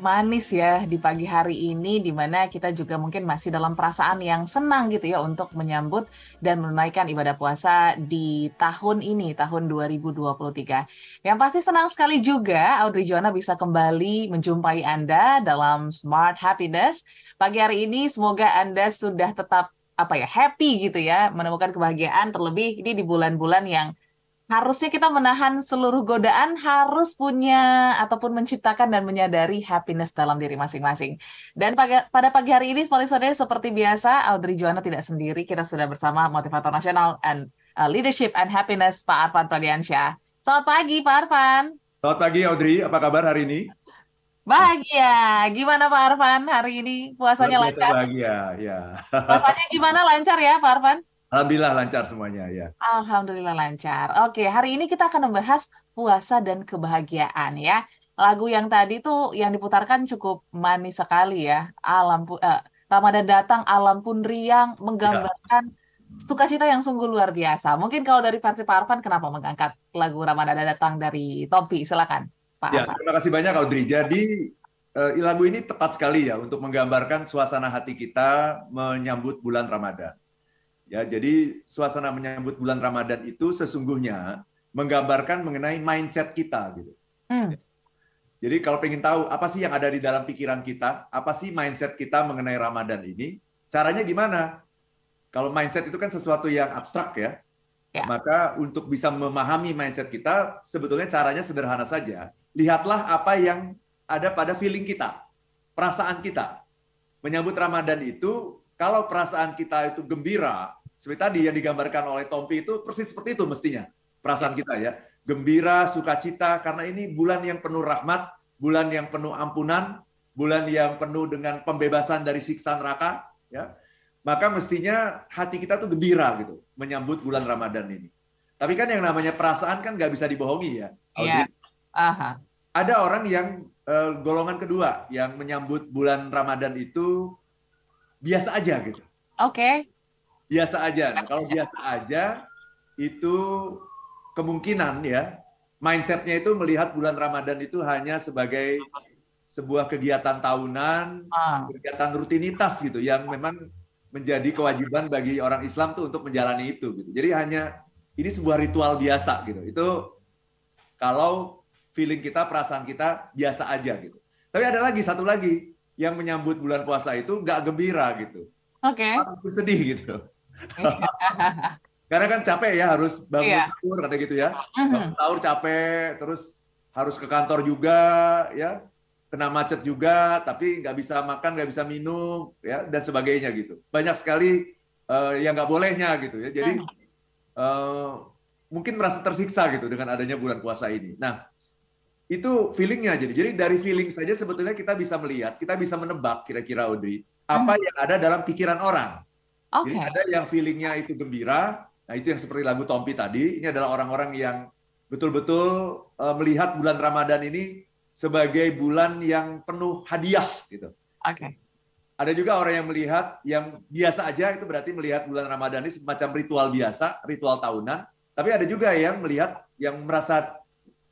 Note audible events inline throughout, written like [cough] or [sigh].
cukup manis ya di pagi hari ini di mana kita juga mungkin masih dalam perasaan yang senang gitu ya untuk menyambut dan menunaikan ibadah puasa di tahun ini, tahun 2023. Yang pasti senang sekali juga Audrey Joanna bisa kembali menjumpai Anda dalam Smart Happiness. Pagi hari ini semoga Anda sudah tetap apa ya happy gitu ya menemukan kebahagiaan terlebih ini di bulan-bulan yang harusnya kita menahan seluruh godaan harus punya ataupun menciptakan dan menyadari happiness dalam diri masing-masing. Dan pada pagi hari ini, small listener, seperti biasa, Audrey Joanna tidak sendiri. Kita sudah bersama motivator nasional and uh, leadership and happiness, Pak Arfan Pradiansyah. Selamat pagi, Pak Arfan. Selamat pagi, Audrey. Apa kabar hari ini? Bahagia. Gimana Pak Arfan hari ini? Puasanya lancar? Bahagia, ya. Puasanya gimana? Lancar ya, Pak Arfan? Alhamdulillah lancar semuanya ya. Alhamdulillah lancar. Oke, hari ini kita akan membahas puasa dan kebahagiaan ya. Lagu yang tadi tuh yang diputarkan cukup manis sekali ya. Alam uh, Ramadan datang, alam pun riang, menggambarkan ya. sukacita yang sungguh luar biasa. Mungkin kalau dari versi Pak Arfan, kenapa mengangkat lagu Ramadan datang dari Tompi? Silakan, Pak ya, Terima kasih banyak, Audrey. Jadi uh, lagu ini tepat sekali ya untuk menggambarkan suasana hati kita menyambut bulan Ramadan. Ya, jadi suasana menyambut bulan Ramadan itu sesungguhnya menggambarkan mengenai mindset kita gitu. Hmm. Jadi kalau pengen tahu apa sih yang ada di dalam pikiran kita, apa sih mindset kita mengenai Ramadan ini, caranya gimana? Kalau mindset itu kan sesuatu yang abstrak ya. ya. Maka untuk bisa memahami mindset kita, sebetulnya caranya sederhana saja. Lihatlah apa yang ada pada feeling kita, perasaan kita. Menyambut Ramadan itu, kalau perasaan kita itu gembira, seperti tadi yang digambarkan oleh Tompi itu persis seperti itu mestinya perasaan kita ya. Gembira sukacita karena ini bulan yang penuh rahmat bulan yang penuh ampunan bulan yang penuh dengan pembebasan dari siksa neraka ya. Maka mestinya hati kita tuh gembira gitu menyambut bulan Ramadan ini. Tapi kan yang namanya perasaan kan nggak bisa dibohongi ya yeah. Aha. ada orang yang uh, golongan kedua yang menyambut bulan Ramadan itu biasa aja gitu. Oke. okay biasa aja. Nah, kalau biasa aja itu kemungkinan ya mindsetnya itu melihat bulan Ramadan itu hanya sebagai sebuah kegiatan tahunan, ah. kegiatan rutinitas gitu yang memang menjadi kewajiban bagi orang Islam tuh untuk menjalani itu gitu. Jadi hanya ini sebuah ritual biasa gitu. Itu kalau feeling kita, perasaan kita biasa aja gitu. Tapi ada lagi satu lagi yang menyambut bulan puasa itu nggak gembira gitu. Oke. Okay. sedih gitu. [laughs] Karena kan capek ya harus bangun yeah. sahur kata gitu ya. Mm-hmm. Bangun sahur capek, terus harus ke kantor juga ya, kena macet juga, tapi nggak bisa makan, nggak bisa minum ya dan sebagainya gitu. Banyak sekali uh, yang nggak bolehnya gitu ya. Jadi uh, mungkin merasa tersiksa gitu dengan adanya bulan puasa ini. Nah itu feelingnya jadi. Jadi dari feeling saja sebetulnya kita bisa melihat, kita bisa menebak kira-kira Audrey apa mm. yang ada dalam pikiran orang. Okay. Jadi ada yang feelingnya itu gembira, nah itu yang seperti lagu Tompi tadi, ini adalah orang-orang yang betul-betul uh, melihat bulan Ramadan ini sebagai bulan yang penuh hadiah gitu. Oke. Okay. Ada juga orang yang melihat yang biasa aja itu berarti melihat bulan Ramadan ini semacam ritual biasa, ritual tahunan. Tapi ada juga yang melihat yang merasa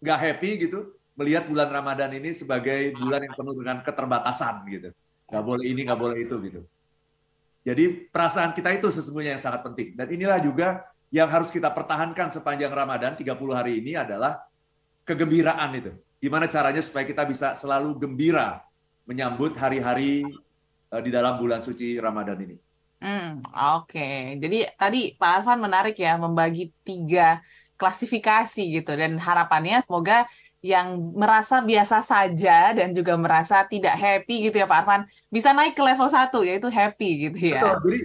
nggak happy gitu, melihat bulan Ramadan ini sebagai bulan yang penuh dengan keterbatasan gitu. Nggak boleh ini, nggak boleh itu gitu. Jadi perasaan kita itu sesungguhnya yang sangat penting. Dan inilah juga yang harus kita pertahankan sepanjang Ramadan 30 hari ini adalah kegembiraan itu. Gimana caranya supaya kita bisa selalu gembira menyambut hari-hari eh, di dalam bulan suci Ramadan ini. Hmm, Oke, okay. jadi tadi Pak Arfan menarik ya membagi tiga klasifikasi gitu dan harapannya semoga yang merasa biasa saja dan juga merasa tidak happy gitu ya Pak Arfan bisa naik ke level satu yaitu happy gitu ya. Betul, jadi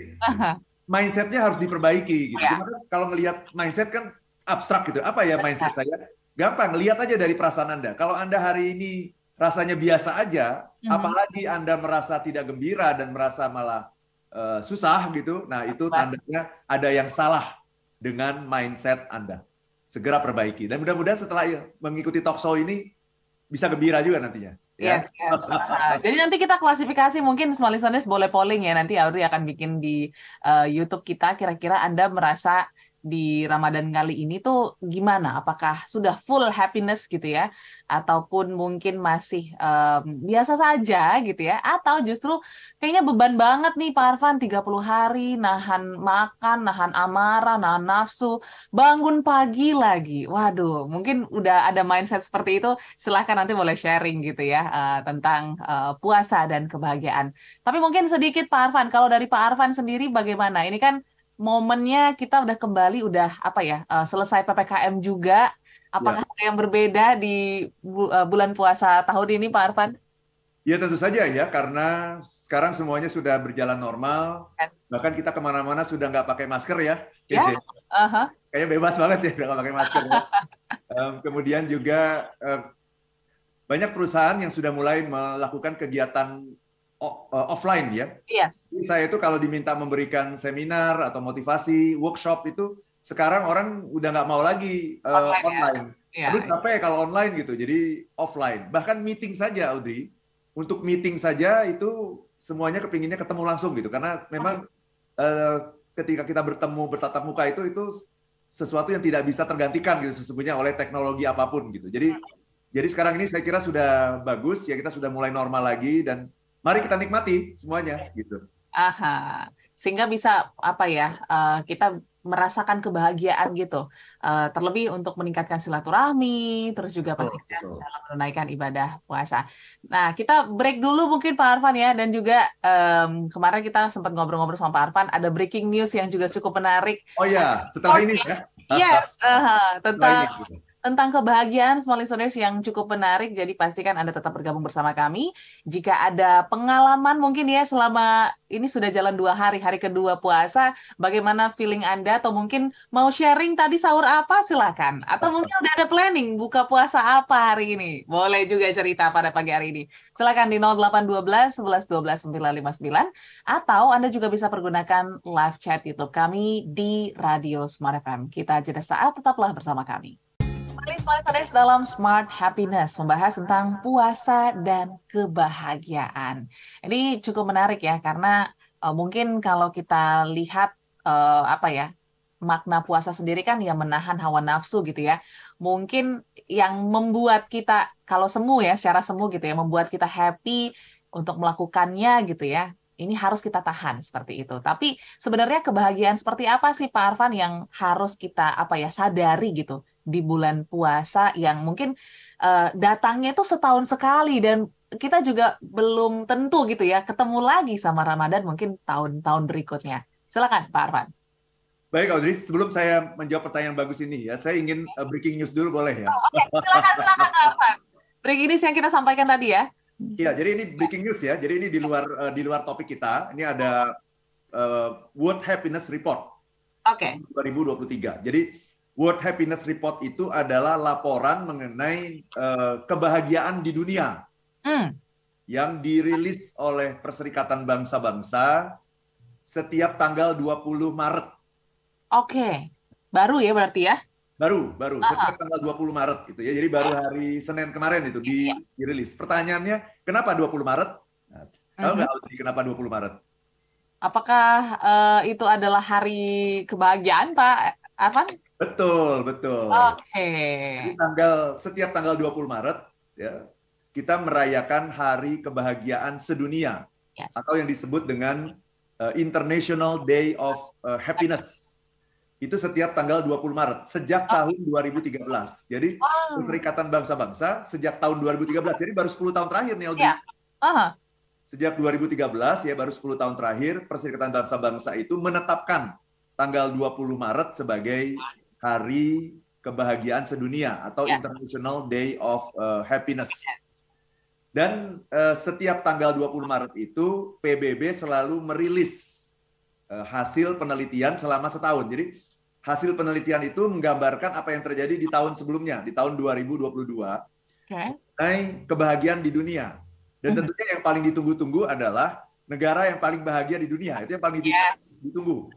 mindsetnya harus diperbaiki gitu. Ya. kalau melihat mindset kan abstrak gitu. Apa ya mindset saya? Gampang, lihat aja dari perasaan Anda. Kalau Anda hari ini rasanya biasa aja, mm -hmm. apalagi Anda merasa tidak gembira dan merasa malah uh, susah gitu, nah itu tandanya ada yang salah dengan mindset Anda segera perbaiki. Dan mudah-mudahan setelah mengikuti talk show ini bisa gembira juga nantinya. Ya. Yes, yes. Jadi nanti kita klasifikasi mungkin small listeners boleh polling ya nanti Audrey akan bikin di uh, YouTube kita kira-kira Anda merasa di Ramadan kali ini tuh gimana? Apakah sudah full happiness gitu ya? Ataupun mungkin masih um, biasa saja gitu ya? Atau justru kayaknya beban banget nih Pak Arfan 30 hari nahan makan, nahan amarah, nahan nafsu, bangun pagi lagi. Waduh, mungkin udah ada mindset seperti itu. Silahkan nanti boleh sharing gitu ya uh, tentang uh, puasa dan kebahagiaan. Tapi mungkin sedikit Pak Arfan, kalau dari Pak Arfan sendiri bagaimana? Ini kan momennya kita udah kembali udah apa ya uh, selesai ppkm juga apakah ya. ada yang berbeda di bu, uh, bulan puasa tahun ini pak Arfan? Ya tentu saja ya karena sekarang semuanya sudah berjalan normal yes. bahkan kita ke mana-mana sudah nggak pakai masker ya. Ya. Uh -huh. Kayaknya bebas banget ya nggak pakai masker. ya. [laughs] um, kemudian juga uh, banyak perusahaan yang sudah mulai melakukan kegiatan offline ya. Yes. Saya itu kalau diminta memberikan seminar atau motivasi, workshop itu sekarang orang udah nggak mau lagi uh, online. online. Ya. Aduh capek kalau online gitu, jadi offline. Bahkan meeting saja, Audrey. Untuk meeting saja itu semuanya kepinginnya ketemu langsung gitu, karena memang uh, ketika kita bertemu bertatap muka itu itu sesuatu yang tidak bisa tergantikan gitu sesungguhnya oleh teknologi apa pun gitu. Jadi jadi sekarang ini saya kira sudah bagus ya kita sudah mulai normal lagi dan mari kita nikmati semuanya gitu. Aha, sehingga bisa apa ya uh, kita merasakan kebahagiaan gitu, uh, terlebih untuk meningkatkan silaturahmi, terus juga pasti oh, dalam menunaikan ibadah puasa. Nah, kita break dulu mungkin Pak Arfan ya, dan juga um, kemarin kita sempat ngobrol-ngobrol sama Pak Arfan, ada breaking news yang juga cukup menarik. Oh ya, setelah okay. ini ya? Yes, uh, tentang tentang kebahagiaan small listeners yang cukup menarik. Jadi pastikan Anda tetap bergabung bersama kami. Jika ada pengalaman mungkin ya selama ini sudah jalan dua hari, hari kedua puasa, bagaimana feeling Anda atau mungkin mau sharing tadi sahur apa silakan. Atau mungkin udah ada planning buka puasa apa hari ini. Boleh juga cerita pada pagi hari ini. Silakan di 0812 11 12 959 atau Anda juga bisa pergunakan live chat YouTube kami di Radio Smart FM. Kita jeda saat tetaplah bersama kami. Smart dalam Smart Happiness membahas tentang puasa dan kebahagiaan. Ini cukup menarik ya karena uh, mungkin kalau kita lihat uh, apa ya makna puasa sendiri kan ya menahan hawa nafsu gitu ya. Mungkin yang membuat kita kalau semu ya secara semu gitu ya membuat kita happy untuk melakukannya gitu ya ini harus kita tahan seperti itu. Tapi sebenarnya kebahagiaan seperti apa sih Pak Arfan yang harus kita apa ya sadari gitu di bulan puasa yang mungkin uh, datangnya itu setahun sekali dan kita juga belum tentu gitu ya ketemu lagi sama Ramadan mungkin tahun-tahun berikutnya. Silakan Pak Arfan. Baik Audrey, sebelum saya menjawab pertanyaan bagus ini ya, saya ingin uh, breaking news dulu boleh ya? Oh, Oke, okay. silakan silakan Pak Arfan. Breaking news yang kita sampaikan tadi ya. Iya, jadi ini breaking news ya. Jadi ini di luar uh, di luar topik kita. Ini ada uh, World Happiness Report. Oke. Okay. 2023. Jadi World Happiness Report itu adalah laporan mengenai uh, kebahagiaan di dunia mm. yang dirilis oleh Perserikatan Bangsa-Bangsa setiap tanggal 20 Maret. Oke, okay. baru ya berarti ya? Baru, baru. Uh -huh. Setiap tanggal 20 Maret gitu ya. Jadi baru hari Senin kemarin itu di, iya. dirilis. Pertanyaannya, kenapa 20 Maret? Nah, tahu nggak uh -huh. kenapa 20 Maret? Apakah uh, itu adalah hari kebahagiaan, Pak Arfan? Betul, betul. Oke. Okay. tanggal setiap tanggal 20 Maret ya, kita merayakan hari kebahagiaan sedunia yes. atau yang disebut dengan uh, International Day of uh, Happiness. Itu setiap tanggal 20 Maret sejak oh. tahun 2013. Jadi wow. Perserikatan Bangsa-Bangsa sejak tahun 2013. Jadi baru 10 tahun terakhir nih Aldi. Yeah. Uh -huh. Sejak 2013 ya baru 10 tahun terakhir Perserikatan Bangsa-Bangsa itu menetapkan tanggal 20 Maret sebagai Hari Kebahagiaan Sedunia atau yeah. International Day of uh, Happiness. Dan uh, setiap tanggal 20 Maret itu PBB selalu merilis uh, hasil penelitian selama setahun. Jadi hasil penelitian itu menggambarkan apa yang terjadi di tahun sebelumnya, di tahun 2022. Okay. kebahagiaan di dunia. Dan mm-hmm. tentunya yang paling ditunggu-tunggu adalah negara yang paling bahagia di dunia. Itu yang paling yes. ditunggu.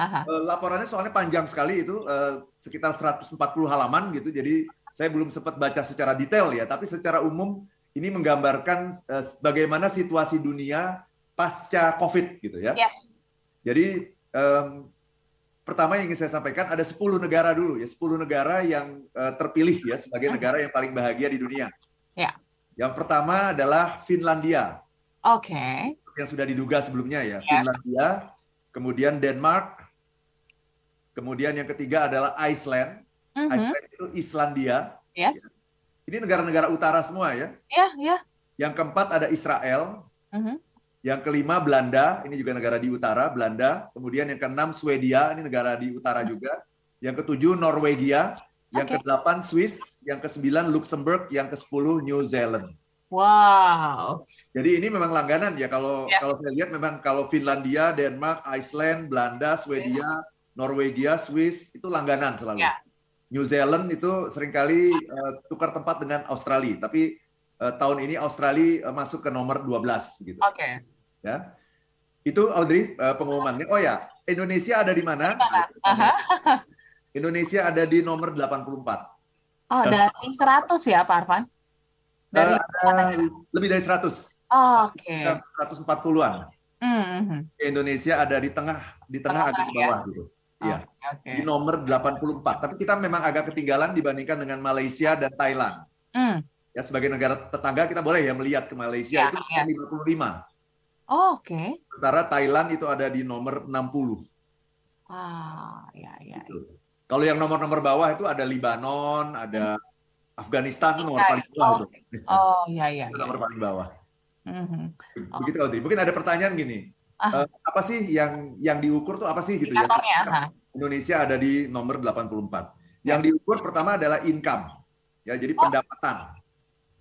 Aha. Uh, laporannya soalnya panjang sekali itu uh, sekitar 140 halaman gitu. Jadi saya belum sempat baca secara detail ya, tapi secara umum ini menggambarkan uh, bagaimana situasi dunia pasca Covid gitu ya. Yes. Jadi um, pertama yang ingin saya sampaikan ada 10 negara dulu ya, 10 negara yang uh, terpilih ya sebagai negara yang paling bahagia di dunia. Ya. Yang pertama adalah Finlandia. Oke. Okay. Yang sudah diduga sebelumnya ya, ya. Finlandia, kemudian Denmark, kemudian yang ketiga adalah Iceland. Mm -hmm. Iceland itu Islandia. Yes. Ini negara-negara utara semua ya. Ya, yeah, ya. Yeah. Yang keempat ada Israel. Mm -hmm. Yang kelima Belanda, ini juga negara di utara, Belanda. Kemudian yang keenam Swedia, ini negara di utara juga. Yang ketujuh Norwegia, yang okay. kedelapan Swiss, yang kesembilan Luxembourg, yang kesepuluh New Zealand. Wow. Jadi ini memang langganan ya kalau yeah. kalau saya lihat memang kalau Finlandia, Denmark, Iceland, Belanda, Swedia, yeah. Norwegia, Swiss itu langganan selalu. Yeah. New Zealand itu sering kali uh, tukar tempat dengan Australia, tapi uh, tahun ini Australia uh, masuk ke nomor 12 gitu. Oke. Okay. Ya. Itu Audrey uh, pengumumannya. Oh ya, Indonesia ada di mana? [laughs] Indonesia ada di nomor 84. Oh, dari 100 ya, Pak Arfan? Dari uh, lebih dari 100. Oh, Oke. Okay. 140-an. Mm-hmm. Indonesia ada di tengah, di tengah agak ke bawah ya? gitu. Iya. Okay. Di nomor 84. Tapi kita memang agak ketinggalan dibandingkan dengan Malaysia dan Thailand. Mm ya sebagai negara tetangga kita boleh ya melihat ke Malaysia ya, itu ya. 55. Oh, Oke. Okay. Sementara Thailand itu ada di nomor 60. Ah, ya ya. Gitu. Kalau yang nomor-nomor bawah itu ada Libanon, ada hmm. Afghanistan itu nomor paling bawah oh, itu. Oh, ya ya. Itu nomor ya. paling bawah. Mm-hmm. Begitu Audrey. Mungkin ada pertanyaan gini. Uh, apa sih yang yang diukur tuh apa sih gitu ya? Indonesia ada di nomor 84. Yang yes. diukur pertama adalah income. Ya, jadi oh. pendapatan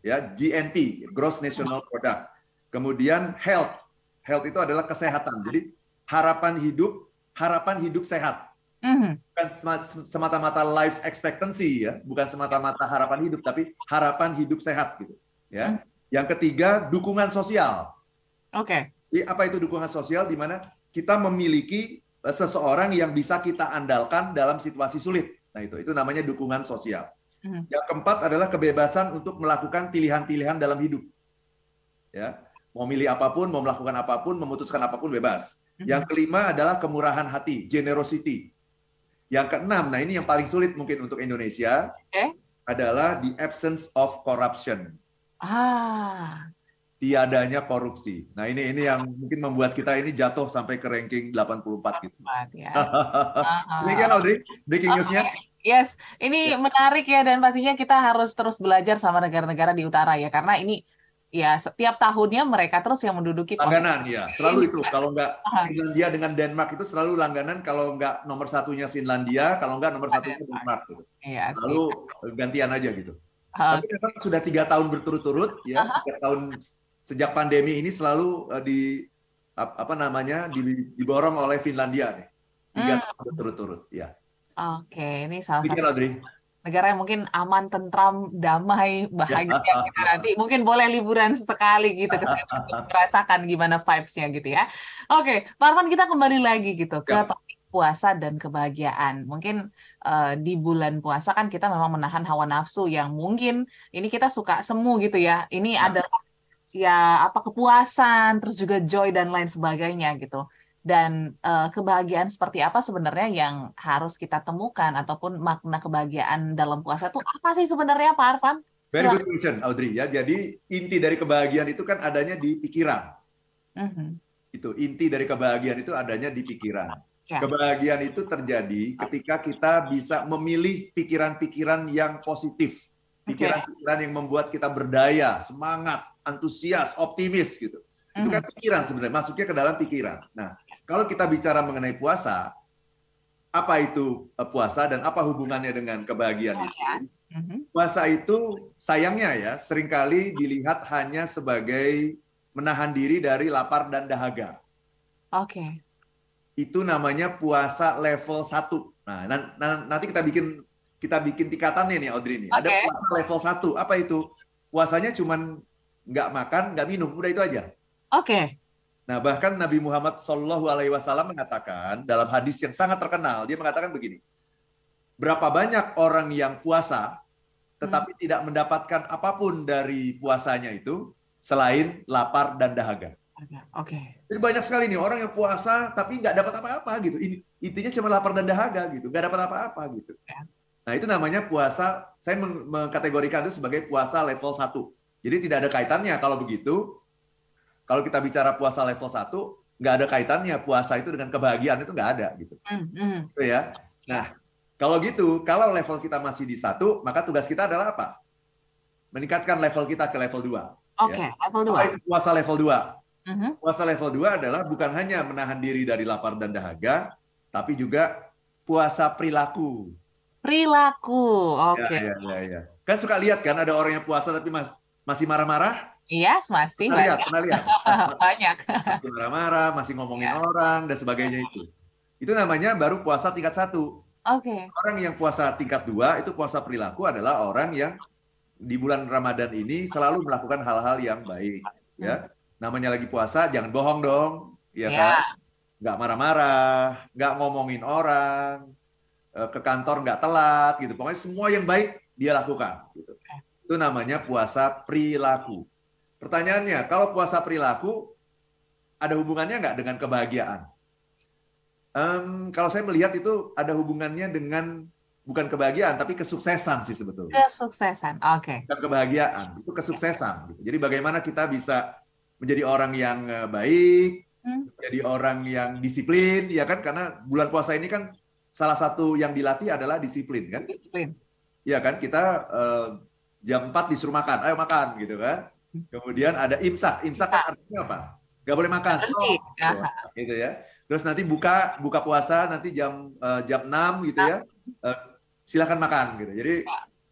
ya GNP Gross National Product. Kemudian health. Health itu adalah kesehatan. Jadi harapan hidup, harapan hidup sehat. Mm-hmm. Bukan semata-mata life expectancy ya, bukan semata-mata harapan hidup, tapi harapan hidup sehat gitu. Ya. Mm. Yang ketiga dukungan sosial. Oke. Okay. Apa itu dukungan sosial? Di mana kita memiliki eh, seseorang yang bisa kita andalkan dalam situasi sulit. Nah itu, itu namanya dukungan sosial. Hmm. Yang keempat adalah kebebasan untuk melakukan pilihan-pilihan dalam hidup. Ya, mau milih apa pun, mau melakukan apa pun, memutuskan apa pun bebas. Hmm. Yang kelima adalah kemurahan hati, generosity. Yang keenam, nah ini yang paling sulit mungkin untuk Indonesia, okay. adalah the absence of corruption. Ah. Tiadanya korupsi. Nah ini ini yang mungkin membuat kita ini jatuh sampai ke ranking 84 gitu. Ya. ini kan Audrey, breaking okay. newsnya. Yes, ini ya. menarik ya dan pastinya kita harus terus belajar sama negara-negara di utara ya karena ini ya setiap tahunnya mereka terus yang menduduki langganan ya selalu itu kalau nggak Finlandia dengan Denmark itu selalu langganan kalau nggak nomor satunya Finlandia kalau nggak nomor satunya Denmark gitu. Iya, lalu gantian aja gitu. Uh, Tapi memang sudah tiga tahun berturut-turut ya uh-huh. sejak tahun sejak pandemi ini selalu uh, di apa namanya diborong oleh Finlandia nih tiga hmm. tahun berturut-turut ya. Oke, ini salah satu negara yang mungkin aman, tentram, damai, bahagia kita nanti. Mungkin boleh liburan sesekali gitu ke [laughs] merasakan gimana vibes-nya gitu ya. Oke, Pak Arman kita kembali lagi gitu ke ya. topik puasa dan kebahagiaan. Mungkin uh, di bulan puasa kan kita memang menahan hawa nafsu yang mungkin ini kita suka semu gitu ya. Ini ya. adalah ya apa kepuasan, terus juga joy dan lain sebagainya gitu dan uh, kebahagiaan seperti apa sebenarnya yang harus kita temukan ataupun makna kebahagiaan dalam puasa itu apa sih sebenarnya Pak Arfan? Very good question, Audrey. Ya, jadi inti dari kebahagiaan itu kan adanya di pikiran. Mm-hmm. Itu inti dari kebahagiaan itu adanya di pikiran. Ya. Kebahagiaan itu terjadi ketika kita bisa memilih pikiran-pikiran yang positif, pikiran-pikiran yang membuat kita berdaya, semangat, antusias, optimis gitu. Itu kan pikiran sebenarnya, masuknya ke dalam pikiran. Nah, kalau kita bicara mengenai puasa, apa itu eh, puasa dan apa hubungannya dengan kebahagiaan itu? Mm-hmm. Puasa itu sayangnya ya sering kali dilihat hanya sebagai menahan diri dari lapar dan dahaga. Oke. Okay. Itu namanya puasa level 1. Nah, nanti kita bikin kita bikin tingkatannya nih Audrey nih. Okay. Ada puasa level 1. Apa itu? Puasanya cuman nggak makan, nggak minum, udah itu aja. Oke. Okay. Nah, bahkan Nabi Muhammad Shallallahu Alaihi Wasallam mengatakan dalam hadis yang sangat terkenal, dia mengatakan begini: berapa banyak orang yang puasa tetapi hmm. tidak mendapatkan apa pun dari puasanya itu selain lapar dan dahaga. Oke. Okay. Jadi banyak sekali nih orang yang puasa tapi nggak dapat apa-apa gitu. Intinya cuma lapar dan dahaga gitu, nggak dapat apa-apa gitu. Ya. Nah itu namanya puasa. Saya mengkategorikan itu sebagai puasa level 1. Jadi tidak ada kaitannya kalau begitu. Kalau kita bicara puasa level 1, nggak ada kaitannya puasa itu dengan kebahagiaan itu nggak ada gitu. Mm, mm. Gitu ya. Nah, kalau gitu, kalau level kita masih di satu, maka tugas kita adalah apa? Meningkatkan level kita ke level 2. Oke, okay, ya. level 2. Apa itu puasa level 2? Mm -hmm. Puasa level 2 adalah bukan hanya menahan diri dari lapar dan dahaga, tapi juga puasa perilaku. Perilaku, oke. Okay. Ya, ya, ya, ya. Kan suka lihat kan ada orang yang puasa tapi mas masih marah-marah? Iya, masih pernah lihat, pernah lihat. [laughs] banyak. Masih marah-marah, masih ngomongin ya. orang dan sebagainya itu. Itu namanya baru puasa tingkat satu. Oke. Okay. Orang yang puasa tingkat dua itu puasa perilaku adalah orang yang di bulan Ramadan ini selalu melakukan hal-hal yang baik. Ya, hmm. namanya lagi puasa, jangan bohong dong, ya, ya. kan? Nggak marah-marah, nggak ngomongin orang, eh, ke kantor nggak telat, gitu. Pokoknya semua yang baik dia lakukan. Gitu. Itu namanya puasa perilaku. Pertanyaannya, kalau puasa perilaku ada hubungannya nggak dengan kebahagiaan? Um, kalau saya melihat itu ada hubungannya dengan bukan kebahagiaan tapi kesuksesan sih sebetulnya. Kesuksesan, oke. Okay. Bukan kebahagiaan, itu kesuksesan. Gitu. Jadi bagaimana kita bisa menjadi orang yang eh, baik, hmm. menjadi orang yang disiplin, ya kan? Karena bulan puasa ini kan salah satu yang dilatih adalah disiplin, kan? Disiplin. Ya kan, kita uh, jam 4 disuruh makan, ayo makan gitu kan Kemudian ada imsak. Imsak kan artinya apa? Gak boleh makan. Stop. Gitu ya. Terus nanti buka buka puasa nanti jam uh, jam 6 gitu ya. Uh, silakan makan gitu. Jadi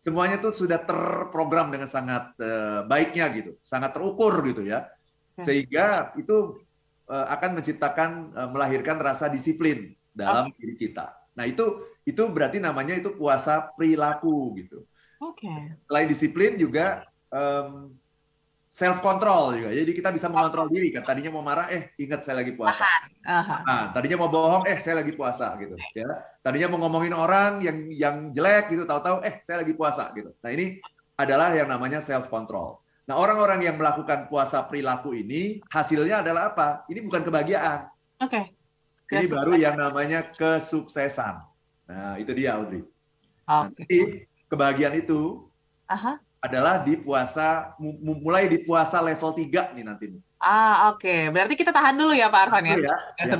semuanya tuh sudah terprogram dengan sangat uh, baiknya gitu, sangat terukur gitu ya. Sehingga itu uh, akan menciptakan uh, melahirkan rasa disiplin dalam okay. diri kita. Nah, itu itu berarti namanya itu puasa perilaku gitu. Oke. Okay. Selain disiplin juga um, self control juga. Jadi kita bisa mengontrol diri kan. Tadinya mau marah, eh ingat saya lagi puasa. Nah, tadinya mau bohong, eh saya lagi puasa gitu. Ya. Tadinya mau ngomongin orang yang yang jelek gitu, tahu-tahu, eh saya lagi puasa gitu. Nah ini adalah yang namanya self control. Nah orang-orang yang melakukan puasa perilaku ini hasilnya adalah apa? Ini bukan kebahagiaan. Oke. Okay. Ini baru yang namanya kesuksesan. Nah itu dia Audrey. Okay. Nanti kebahagiaan itu Aha adalah di puasa mulai di puasa level 3 nih nanti nih. Ah, oke. Okay. Berarti kita tahan dulu ya Pak Arfan ya. ya, ya.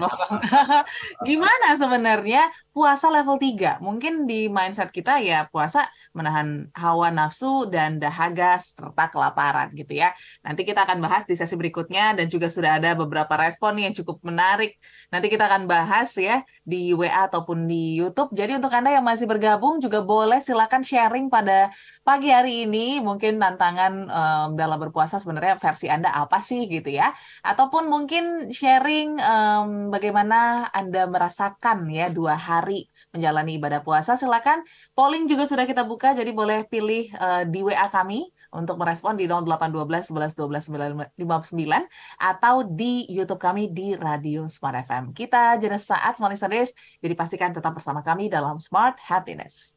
[laughs] Gimana sebenarnya puasa level 3? Mungkin di mindset kita ya puasa menahan hawa nafsu dan dahaga serta kelaparan gitu ya. Nanti kita akan bahas di sesi berikutnya dan juga sudah ada beberapa respon yang cukup menarik. Nanti kita akan bahas ya di WA ataupun di YouTube. Jadi untuk Anda yang masih bergabung juga boleh silakan sharing pada pagi hari ini mungkin tantangan um, dalam berpuasa sebenarnya versi Anda apa sih gitu gitu ya. Ataupun mungkin sharing um, bagaimana Anda merasakan ya dua hari menjalani ibadah puasa. Silakan polling juga sudah kita buka, jadi boleh pilih uh, di WA kami untuk merespon di 0812 11 12 959 atau di YouTube kami di Radio Smart FM. Kita jenis saat Smart Listeners, jadi pastikan tetap bersama kami dalam Smart Happiness.